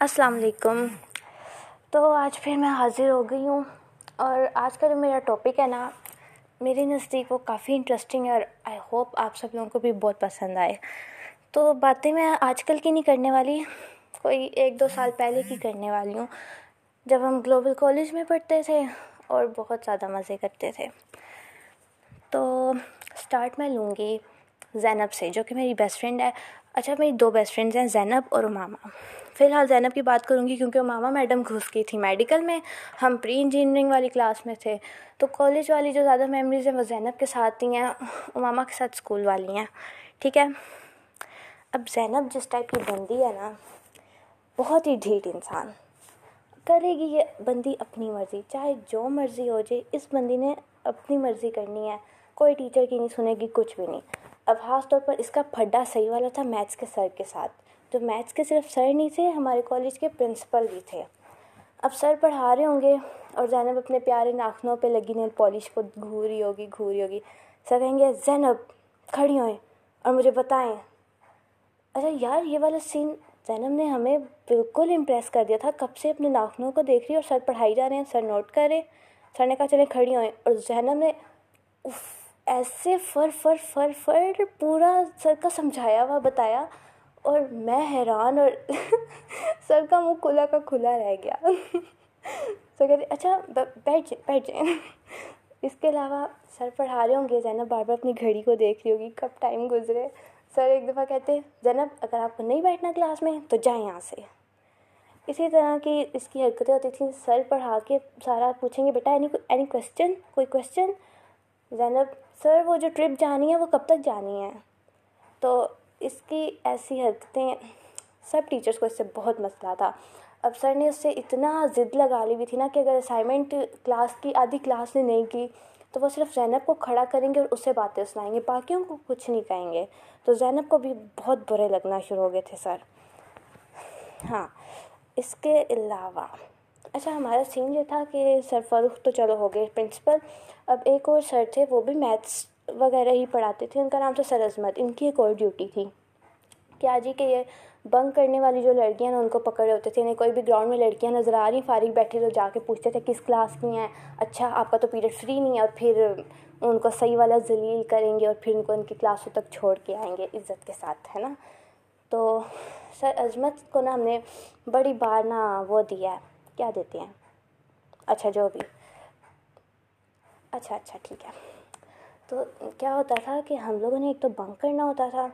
السلام علیکم۔ تو آج پھر میں حاضر ہو گئی ہوں اور آج کا جو میرا ٹاپک ہے نا، میرے نزدیک وہ کافی انٹرسٹنگ ہے اور آئی ہوپ آپ سب لوگوں کو بھی بہت پسند آئے۔ تو باتیں میں آج کل کی نہیں کرنے والی، کوئی ایک دو سال پہلے کی کرنے والی ہوں۔ جب ہم گلوبل کالج میں پڑھتے تھے اور بہت زیادہ مزے کرتے تھے۔ تو اسٹارٹ میں لوں گی زینب سے، جو کہ میری بیسٹ فرینڈ ہے۔ اچھا میری دو بیسٹ فرینڈز ہیں، زینب اور امامہ فی الحال زینب کی بات کروں گی کیونکہ امامہ میڈم گھس گئی تھی میڈیکل میں، ہم پری انجینئرنگ والی کلاس میں تھے۔ تو کالج والی جو زیادہ میموریز ہیں وہ زینب کے ساتھ ہی ہیں امامہ کے ساتھ اسکول والی ہیں۔ ٹھیک ہے؟ اب زینب جس ٹائپ کی بندی ہے نا، بہت ہی ڈھیٹ انسان۔ کرے گی یہ بندی اپنی مرضی، چاہے جو مرضی ہو جائے، اس بندی نے اپنی مرضی کرنی ہے۔ کوئی ٹیچر کی نہیں سنے گی، کچھ بھی نہیں۔ اب خاص طور پر اس کا پھڈا صحیح والا تھا میتھس کے سر کے ساتھ۔ جو میتھس کے صرف سر نہیں تھے، ہمارے کالج کے پرنسپل بھی تھے۔ اب سر پڑھا رہے ہوں گے اور زینب اپنے پیارے ناخنوں پہ لگی نیل پالش کو گھوری ہوگی گھوری ہوگی۔ سر کہیں گے، زینب کھڑی ہوئیں اور مجھے بتائیں۔ اچھا یار، یہ والا سین زینب نے ہمیں بالکل امپریس کر دیا تھا۔ کب سے اپنے ناخنوں کو دیکھ رہی اور سر پڑھائی جا رہے ہیں، سر نوٹ کر رہے سر نے کہا، چلیں کھڑی ہوئیں اور زینب نے ایسے فر فر فر فر پورا سر کا سمجھایا ہوا، بتایا۔ اور میں حیران اور سر کا منہ کھلا کا کھلا رہ گیا۔ سر کہتے اچھا بیٹھ جائیں بیٹھ جائیں۔ اس کے علاوہ سر پڑھا رہے ہوں گے۔ زینب بار بار اپنی گھڑی کو دیکھ رہی ہوگی، کب ٹائم گزرے۔ سر ایک دفعہ کہتے، زینب، اگر آپ کو نہیں بیٹھنا کلاس میں، تو جائیں یہاں سے۔ اسی طرح کی اس کی حرکتیں ہوتی تھیں۔ سر پڑھا کے سارا پوچھیں گے، بیٹا اینی اینی کوشچن کوئی کوشچن زینب، سر، وہ جو ٹرپ جانی ہے، وہ کب تک جانی ہے؟ تو اس کی ایسی حرکتیں سب ٹیچرس کو اس سے بہت مسئلہ تھا۔ اب سر نے اس سے اتنا ضد لگا لی ہوئی تھی نا کہ اگر اسائنمنٹ کلاس کی، آدھی کلاس نے نہیں کی، تو وہ صرف زینب کو کھڑا کریں گے اور اسے باتیں سنائیں گے، باقیوں کو کچھ نہیں کہیں گے۔ تو زینب کو بھی بہت برے لگنا شروع ہو گئے تھے سر۔ ہاں اس کے علاوہ اچھا ہمارا سین یہ تھا کہ سر فاروق تو چلو ہو گئے پرنسپل اب ایک اور سر تھے، وہ بھی میتھس وغیرہ ہی پڑھاتے تھے، ان کا نام تھا سر عظمت ان کی ایک اور ڈیوٹی تھی۔ کیا جی کہ یہ بنک کرنے والی جو لڑکیاں ہیں، ان کو پکڑے ہوتے تھے، انہیں کوئی بھی گراؤنڈ میں لڑکیاں نظر آ رہی، فارغ بیٹھی تو جا کے پوچھتے تھے کس کلاس کی ہیں؟ اچھا آپ کا تو پیریڈ فری نہیں ہے، اور پھر ان کو صحیح والا ذلیل کریں گے، اور پھر ان کو ان کی کلاسوں تک چھوڑ کے آئیں گے، عزت کے ساتھ، ہے نا؟ تو سر عظمت کو نا ہم نے بڑی بار نا وہ دیا ہے، کیا دیتے ہیں؟ اچھا جو بھی۔ اچھا اچھا ٹھیک ہے۔ تو کیا ہوتا تھا کہ ہم لوگوں نے ایک تو بنک کرنا ہوتا تھا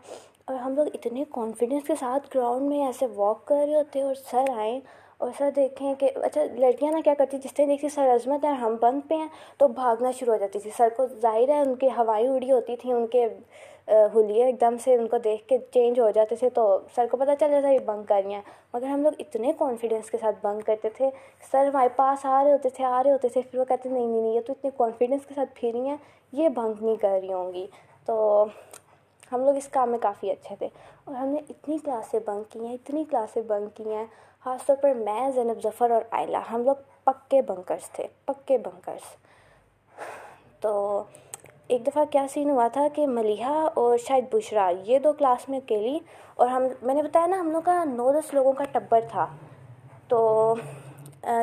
اور ہم لوگ اتنے کانفیڈنس کے ساتھ گراؤنڈ میں ایسے واک کر رہے ہوتے اور سر آئیں اور سر دیکھیں کہ اچھا لڑکیاں نا کیا کرتی جس طرح دیکھتی سر عظمت ہے، ہم بنک پہ ہیں تو بھاگنا شروع ہو جاتی تھی۔ سر کو ظاہر ہے ان کی ہوائیں اڑی ہوتی تھیں ان کے حلیے ایک دم سے ان کو دیکھ کے چینج ہو جاتے تھے تو سر کو پتہ چل جاتا یہ بنک کر رہی ہیں۔ مگر ہم لوگ اتنے کانفیڈنس کے ساتھ بنک کرتے تھے۔ سر ہمارے پاس آ رہے ہوتے تھے، آ رہے ہوتے تھے، پھر وہ کہتے نہیں نہیں نہیں، یہ تو اتنے کانفیڈنس کے ساتھ پھر رہی ہیں، یہ بنک نہیں کر رہی ہوں گی۔ تو ہم لوگ اس کام میں کافی اچھے تھے۔ اور ہم نے اتنی کلاسیں بنک کی ہیں، اتنی کلاسیں بنک کی ہیں۔ خاص طور پر میں، زینب، ظفر اور آئلہ، ہم لوگ پکے بنکرس تھے، پکے بنکرس تو ایک دفعہ کیا سین ہوا تھا کہ ملیحہ اور شاید بشرا، یہ دو کلاس میں اکیلی اور ہم، میں نے بتایا نا ہم لوگ کا نو دس لوگوں کا ٹبر تھا۔ تو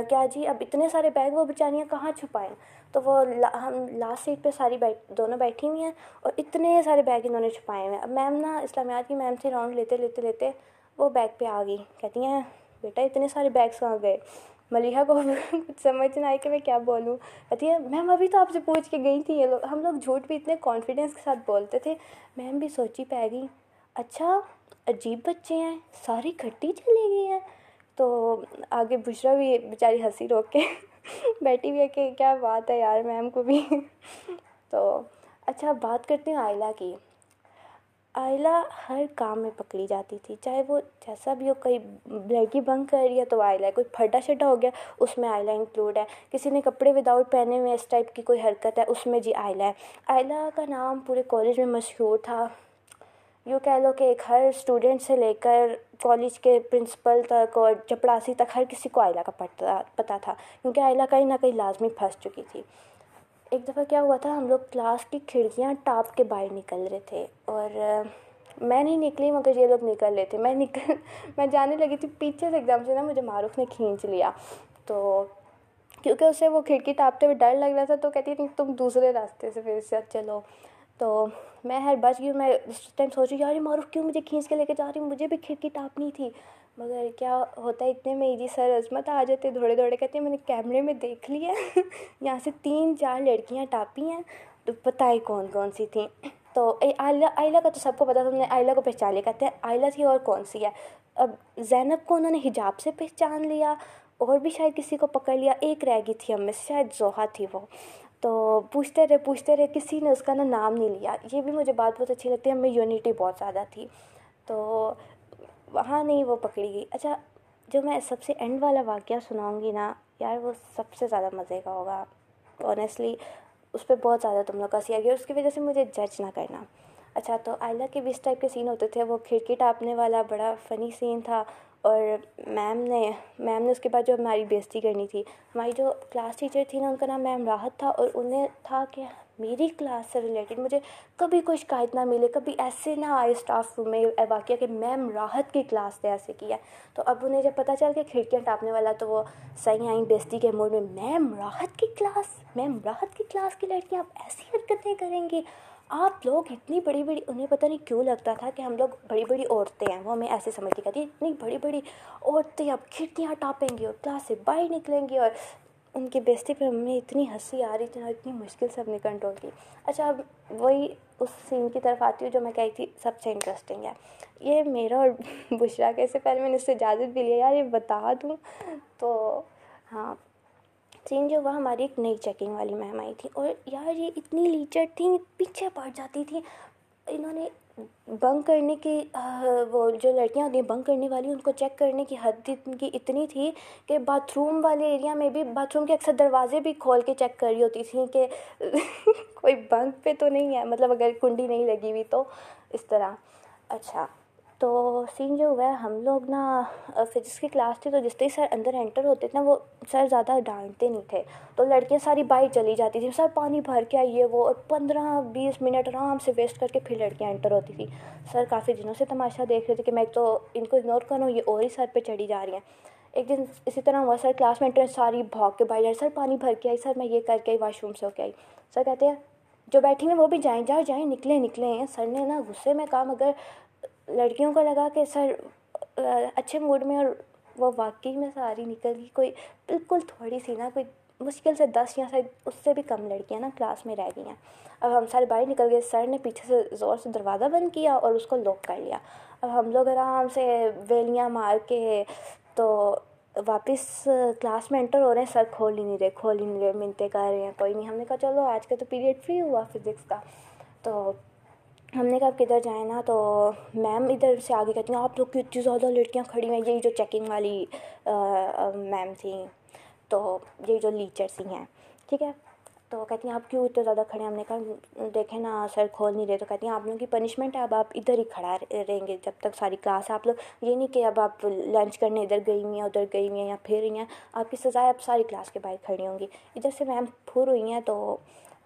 کیا جی اب اتنے سارے بیگ وہ بچانیاں کہاں چھپائیں؟ تو وہ ہم لاسٹ سیٹ پہ ساری بیٹھ، دونوں بیٹھی ہوئی ہیں اور اتنے سارے بیگ انہوں نے چھپائے ہوئے ہیں۔ اب میم نا اسلامیات کی میم سے راؤنڈ لیتے لیتے لیتے وہ بیگ پہ آ گئی۔ کہتی ہیں، بیٹا اتنے سارے بیگس کہاں گئے؟ ملیحہ کو کچھ سمجھ نہ آئی کہ میں کیا بولوں۔ کہتی ہے میم، ابھی تو آپ سے پوچھ کے گئی تھی یہ لوگ۔ ہم لوگ جھوٹ بھی اتنے کانفیڈینس کے ساتھ بولتے تھے۔ میم بھی سوچی پہ گئی۔ اچھا عجیب بچے ہیں، ساری کھٹی چلی گئی ہیں۔ تو آگے بشرا بھی بیچاری ہنسی روک کے بیٹھی ہوئی ہے کہ کیا بات ہے یار میم کو بھی۔ تو اچھا بات کرتے ہیں آئلہ کی۔ آئلہ ہر کام میں پکڑی جاتی تھی۔ چاہے وہ جیسا بھی ہو کئی لڑکی بنک کر رہی ہے تو آئلہ ہے، کوئی پھڈا شڈا ہو گیا اس میں آئلہ انکلوڈ ہے۔ کسی نے کپڑے وداؤٹ پہنے ہوئے، اس ٹائپ کی کوئی حرکت ہے، اس میں جی آئلہ ہے۔ آئلہ کا نام پورے کالج میں مشہور تھا۔ یوں کہہ لو کہ ایک ہر اسٹوڈنٹ سے لے کر کالج کے پرنسپل تک اور چپڑاسی تک ہر کسی کو آئلہ کا پتہ پتہ تھا۔ کیونکہ آئلہ کہیں نہ کہیں لازمی پھنس چکی تھی۔ ایک دفعہ کیا ہوا تھا، ہم لوگ کلاس کی کھڑکیاں ٹاپ کے باہر نکل رہے تھے اور میں نہیں نکلی مگر یہ لوگ نکل رہے تھے۔ میں نکل، میں جانے لگی تھی پیچھے سے ایک دم سے نا مجھے معروف نے کھینچ لیا۔ تو کیونکہ اسے وہ کھڑکی ٹاپتے ہوئے ڈر لگ رہا تھا تو کہتی تھی تم دوسرے راستے سے پھر سے چلو۔ تو میں خیر بچ گئی میں اس ٹائم سوچ رہی یار یہ معروف کیوں مجھے کھینچ کے لے کے جا رہی مجھے بھی کھڑکی ٹاپنی تھی۔ مگر کیا ہوتا ہے، اتنے میں جی سر عظمت آ جاتے، دوڑے دوڑے کہتے ہیں، میں نے کیمرے میں دیکھ لیا یہاں سے تین چار لڑکیاں ٹاپی ہیں، تو بتائے کون کون سی تھیں۔ تو آئلہ آئلہ کا تو سب کو پتا تھا، ہم نے آئلہ کو پہچان لیا، کہتے ہیں آئلہ تھی اور کون سی ہے؟ اب زینب کو انہوں نے حجاب سے پہچان لیا، اور بھی شاید کسی کو پکڑ لیا، ایک رہ گئی تھی ہم میں سے، شاید زوہا تھی وہ۔ تو پوچھتے رہے پوچھتے رہے، کسی نے اس کا نا نام نہیں لیا۔ یہ بھی مجھے بات بہت اچھی لگتی ہے ہمیں یونیٹی بہت زیادہ تھی۔ تو وہاں نہیں وہ پکڑی گئی۔ اچھا جو میں سب سے اینڈ والا واقعہ سناؤں گی نا، یار وہ سب سے زیادہ مزے کا ہوگا۔ آنیسٹلی اس پہ بہت زیادہ تم لوگ کا سی آ گیا۔ اس کی وجہ سے مجھے جج نہ کرنا۔ اچھا تو آئلہ کے بھی اس ٹائپ کے سین ہوتے تھے۔ وہ کھڑکی ٹاپنے والا بڑا فنی سین تھا۔ اور میم نے میم نے اس کے بعد جو ہماری بےعزتی کرنی تھی، ہماری جو کلاس ٹیچر تھی نا، ان کا نام میم راحت تھا اور انہیں تھا کہ میری کلاس سے ریلیٹڈ مجھے کبھی کوئی شکایت نہ ملے، کبھی ایسے نہ آئے اسٹاف روم میں واقعہ کہ میم راحت کی کلاس نے ایسے کیا۔ تو اب انہیں جب پتہ چل کہ کھڑکیاں ٹاپنے والا تو وہ صحیح آئیں بیستی کے موڈ میں، میم راحت کی کلاس، میم راحت کی کلاس کی لڑکیاں، آپ ایسی حرکتیں کریں گی آپ لوگ اتنی بڑی بڑی، انہیں پتہ نہیں کیوں لگتا تھا کہ ہم لوگ بڑی بڑی عورتیں ہیں، وہ ہمیں ایسے سمجھتی کہتی اتنی بڑی بڑی عورتیں، اب کھڑکیاں ٹاپیں گی اور کلاس سے باہر نکلیں گی اور ان کی بیستی پہ ہمیں اتنی ہنسی آ رہی تھی اور اتنی مشکل سے ہم نے کنٹرول کی۔ اچھا اب وہی اس سین کی طرف آتی ہوں جو میں کہی تھی، سب سے انٹرسٹنگ ہے۔ یہ میرا اور بشرا کے سے پہلے میں نے اس سے اجازت بھی لیا۔ یار، یہ بتا دوں تو ہاں۔ سین جو ہوا ہماری ایک نئی چیکنگ والی میم آئی تھی اور یار یہ اتنی لیچر تھیں، پیچھے پڑ جاتی تھیں۔ انہوں نے بنک کرنے کی وہ جو لڑکیاں ہوتی ہیں، بنک کرنے والی، ان کو چیک کرنے کی حد ان کی اتنی تھی کہ باتھ روم والے ایریا میں بھی، باتھ روم کے اکثر دروازے بھی کھول کے چیک کر رہی ہوتی تھیں کہ کوئی بنک پہ تو نہیں ہے۔ مطلب اگر کنڈی نہیں لگی ہوئی تو اس طرح۔ اچھا۔ تو سین جو ہوا ہے، ہم لوگ نا فزکس کی کلاس تھی تو جس طرح سر اندر انٹر ہوتے تھے نا، وہ سر زیادہ ڈانٹتے نہیں تھے۔ تو لڑکیاں ساری باہر چلی جاتی تھیں۔ سر پانی بھر کے آئیے وہ اور پندرہ بیس منٹ آرام سے ویسٹ کر کے پھر لڑکیاں انٹر ہوتی تھیں۔ سر کافی دنوں سے تماشا دیکھ رہے تھے کہ میں تو ان کو اگنور کروں یہ اور ہی سر پہ چڑھی جا رہی ہیں۔ ایک دن اسی طرح ہوا، سر کلاس میں انٹر ساری بھاگ کے باہر سر پانی بھر کے آئی، سر میں یہ کر کے آئی واش روم سے ہو کے آئی۔ سر کہتے ہیں، جو بیٹھی ہیں وہ بھی جائیں، جاؤ، جائیں، نکلیں نکلیں۔ سر نے نا غصے میں کام اگر لڑکیوں کو لگا کہ سر اچھے موڈ میں اور وہ واقعی میں ساری نکل گئی۔ کوئی بالکل تھوڑی سی نا، کوئی مشکل سے دس یا شاید اس سے بھی کم لڑکیاں نا کلاس میں رہ گئی ہیں۔ اب ہم سارے باہر نکل گئے، سر نے پیچھے سے زور سے دروازہ بند کیا اور اس کو لوک کر لیا۔ اب ہم لوگ آرام سے ویلیاں مار کے تو واپس کلاس میں انٹر ہو رہے ہیں۔ سر کھول ہی نہیں رہے، کھول ہی نہیں رہے، منتیں کر رہے ہیں، کوئی نہیں۔ ہم نے کہا، چلو آج کا تو پیریڈ فری ہوا فزکس کا۔ تو ہم نے کہا کدھر جائیں نا تو میم ادھر سے آگے کہتی ہیں، آپ لوگ کی اتنی زیادہ لڑکیاں کھڑی ہیں، یہی جو چیکنگ والی میم تھیں تو یہ جو لیچر سی ہیں۔ ٹھیک ہے؟ تو کہتی ہیں، آپ کیوں اتنے زیادہ کھڑے ہیں؟ ہم نے کہا، دیکھیں نا، سر کھول نہیں رہے۔ تو کہتی ہیں، آپ لوگوں کی پنشمنٹ ہے، اب آپ ادھر ہی کھڑا رہیں گے۔ جب تک ساری کلاس ہے، آپ لوگ، یہ نہیں کہ اب آپ لنچ کرنے ادھر گئی ہوئی ہیں، ادھر گئی ہوئی ہیں یا پھر رہی ہیں۔ آپ کی سزائے اب ساری کلاس کے باہر کھڑی ہوں گی۔ ادھر سے میم پھر ہوئی ہیں، تو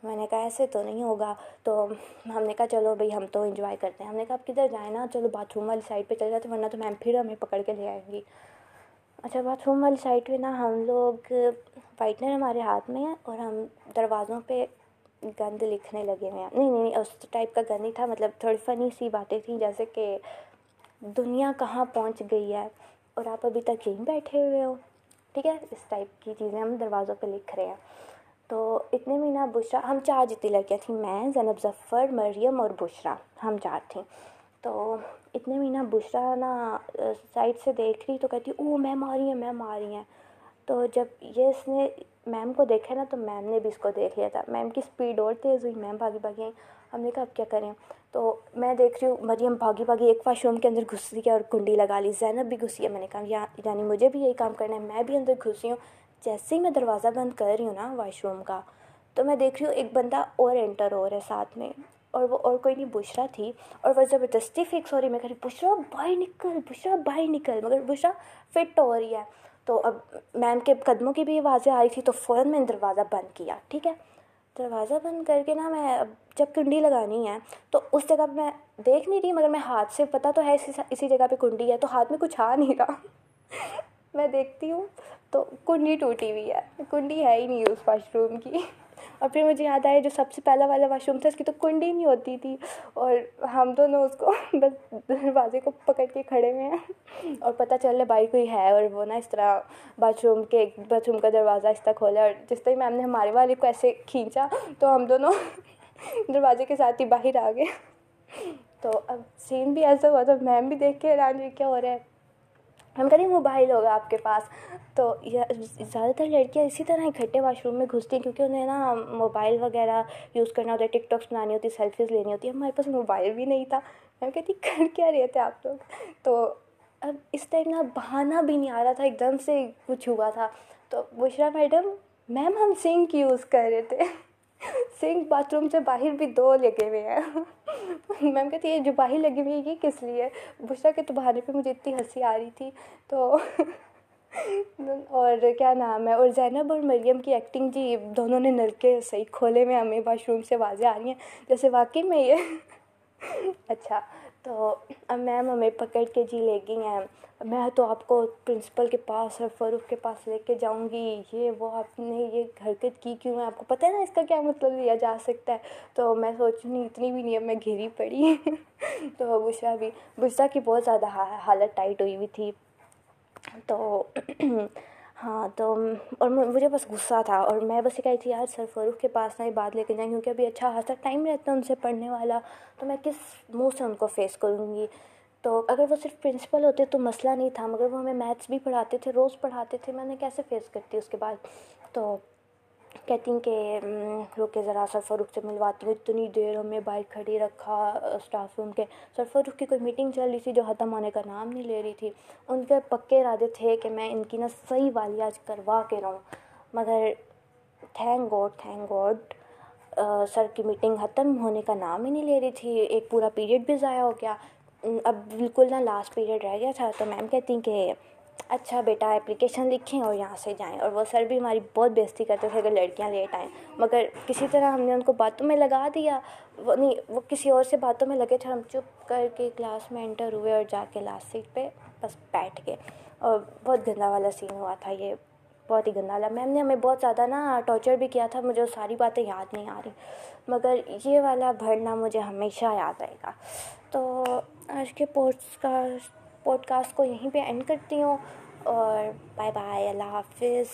میں نے کہا ایسے تو نہیں ہوگا۔ تو ہم نے کہا چلو بھائی ہم تو انجوائے کرتے ہیں۔ ہم نے کہا آپ کدھر جائیں نا؟ چلو باتھ روم والی سائڈ پہ چلے جاتے ورنہ تو میم پھر ہمیں پکڑ کے لے آئیں گی۔ اچھا باتھ روم والی سائڈ پہ نا ہم لوگ وائٹنر ہمارے ہاتھ میں ہے اور ہم دروازوں پہ گند لکھنے لگے ہوئے ہیں۔ نہیں نہیں اس ٹائپ کا گند نہیں تھا۔ مطلب تھوڑی فنی سی باتیں تھیں، جیسے کہ دنیا کہاں پہنچ گئی ہے اور آپ ابھی تک یہیں بیٹھے ہوئے ہو۔ ٹھیک ہے؟ اس ٹائپ کی چیزیں ہم دروازوں پہ لکھ رہے ہیں۔ تو اتنے میں نا بشرا، ہم چار جتنی لڑکیاں تھیں، میں زینب ظفر، مریم اور بشرا، ہم چار تھیں۔ تو اتنے میں نا بشرا نا سائڈ سے دیکھ رہی تو کہتی او میم آ رہی ہیں میم آ رہی ہیں۔ تو جب یہ اس نے میم کو دیکھا نا تو میم نے بھی اس کو دیکھ لیا تھا۔ میم کی اسپیڈ اور تیز ہوئی، میم بھاگی بھاگی آئیں۔ ہم نے کہا، اب کیا کریں؟ تو میں دیکھ رہی ہوں، مریم بھاگی بھاگی ایک واش روم کے اندر گھسی ہے اور کنڈی لگا لی، زینب بھی گھسی ہے میں نے کہا یعنی مجھے بھی یہی کام کرنا ہے، میں بھی اندر گھسی ہوں۔ جیسے ہی میں دروازہ بند کر رہی ہوں نا واش روم کا، تو میں دیکھ رہی ہوں ایک بندہ اور انٹر ہو رہا ہے ساتھ میں۔ اور وہ اور کوئی نہیں بشرا تھی۔ اور وہ زبردستی فکس ہو رہی میں کہہ رہی بشرا باہر نکل بشرا باہر نکل۔ مگر بشرا فٹ ہو رہی ہے۔ تو اب میم کے قدموں کی بھی آوازیں آئی تھی، تو فوراً میں نے دروازہ بند کیا، ٹھیک ہے۔ دروازہ بند کر کے نا میں اب جب کنڈی لگانی ہے، تو اس جگہ پہ میں دیکھ نہیں رہی، مگر میں ہاتھ سے پتہ تو ہے اسی اسی جگہ پہ کنڈی ہے، تو ہاتھ میں کچھ آ نہیں رہا۔ میں دیکھتی ہوں۔ تو کنڈی ٹوٹی ہوئی ہے۔ کنڈی ہے ہی نہیں اس واش روم کی۔ اور پھر مجھے یاد آیا جو سب سے پہلا والا واش روم تھا، اس کی تو کنڈی نہیں ہوتی تھی۔ اور ہم دونوں اس کو بس دروازے کو پکڑ کے کھڑے ہوئے ہیں۔ اور پتہ چل رہا بھائی کوئی ہے اور وہ نا اس طرح باتھ روم کے باتھ روم کا دروازہ اس طرح کھولا اور جس طرح میم نے ہمارے والے کو ایسے کھینچا، تو ہم دونوں دروازے کے ساتھ ہی باہر آ گئے۔ تو اب سین بھی ایسا ہوا، تو میم بھی دیکھ کے حیران ہوئی کیا ہو رہا ہے؟ ہم کہتے ہیں موبائل ہوگا آپ کے پاس۔ تو زیادہ تر لڑکیاں اسی طرح اکٹھے واش روم میں گھستی ہیں کیونکہ انہیں نا موبائل وغیرہ یوز کرنا ہوتا ہے، ٹک ٹاکس بنانی ہوتی ہے سیلفیز لینی ہوتی۔ ہے ہمارے پاس موبائل بھی نہیں تھا۔ میں کہتی کر کیا رہے تھے آپ لوگ؟ تو اب اس ٹائم نا بہانا بھی نہیں آ رہا تھا، ایک دم سے کچھ ہوا تھا۔ تو بشرا میڈم، میم ہم سنک یوز کر رہے تھے۔ سنک باتھ روم سے باہر بھی دو لگے ہوئے ہیں۔ میم کہتی ہے جو باہر لگی ہوئی یہ کس لیے بشرا کے تمہارے پہ مجھے اتنی ہنسی آ رہی تھی۔ تو اور کیا نام ہے، اور زینب اور مریم کی ایکٹنگ جی دونوں نے نل کے صحیح کھولے میں ہمیں واش روم سے واضح آ رہی ہیں۔ جیسے واقعی میں یہ اچھا تو اب میم ہمیں پکڑ کے جی لے گئی ہیں۔ میں تو آپ کو پرنسپل کے پاس اور فاروق کے پاس لے کے جاؤں گی۔ یہ وہ آپ نے یہ حرکت کی کیوں ہے؟ آپ کو پتہ ہے نا اس کا کیا مطلب لیا جا سکتا ہے؟ تو میں سوچ نہیں اتنی بھی نہیں اب میں گھری پڑی۔ تو بشرا بھی، بشرا کی بہت زیادہ حالت ٹائٹ ہوئی ہوئی تھی۔ تو ہاں تو اور مجھے بس غصہ تھا اور میں بس یہ کہی تھی، یار سر فروخ کے پاس نہ ہی بات لے کے جائیں کیونکہ ابھی اچھا خاصا ٹائم رہتا ہے ان سے پڑھنے والا، تو میں کس منہ سے ان کو فیس کروں گی؟ تو اگر وہ صرف پرنسپل ہوتے تو مسئلہ نہیں تھا، مگر وہ ہمیں میتھس بھی پڑھاتے تھے، روز پڑھاتے تھے، میں نے کیسے فیس کرتی اس کے بعد؟ تو کہتی ہیں کہ روکے ذرا سر فاروق سے ملواتی ہوں، اتنی دیر ہمیں باہر کھڑی رکھا اسٹاف روم کے۔ سر فاروق کی کوئی میٹنگ چل رہی تھی جو ختم ہونے کا نام نہیں لے رہی تھی۔ ان کے پکے ارادے تھے کہ میں ان کی نا صحیح والی آج کروا کے رہوں۔ مگر thank God thank God sir کی میٹنگ ختم ہونے کا نام ہی نہیں لے رہی تھی۔ ایک پورا پیریڈ بھی ضائع ہو گیا۔ اب بالکل نا لاسٹ پیریڈ رہ گیا تھا۔ تو میم کہتی ہیں کہ اچھا بیٹا اپلیکیشن لکھیں اور یہاں سے جائیں اور وہ سر بھی ہماری بہت بےزتی کرتے تھے اگر لڑکیاں لیٹ آئیں۔ مگر کسی طرح ہم نے ان کو باتوں میں لگا دیا۔ وہ نہیں، وہ کسی اور سے باتوں میں لگے تھے۔ ہم چپ کر کے کلاس میں انٹر ہوئے اور جا کے لاسٹ سیٹ پہ بس بیٹھ گئے۔ اور بہت گندا والا سین ہوا تھا۔ یہ بہت ہی گندا والا۔ میم نے ہمیں بہت زیادہ نا ٹارچر بھی کیا تھا۔ مجھے وہ ساری باتیں یاد نہیں آ رہی۔ مگر یہ والا بھرنا مجھے ہمیشہ یاد آئے گا۔ تو آج کے پوسٹ کاسٹ پوڈ کاسٹ کو یہیں پہ اینڈ کرتی ہوں اور بائے بائے اللہ حافظ۔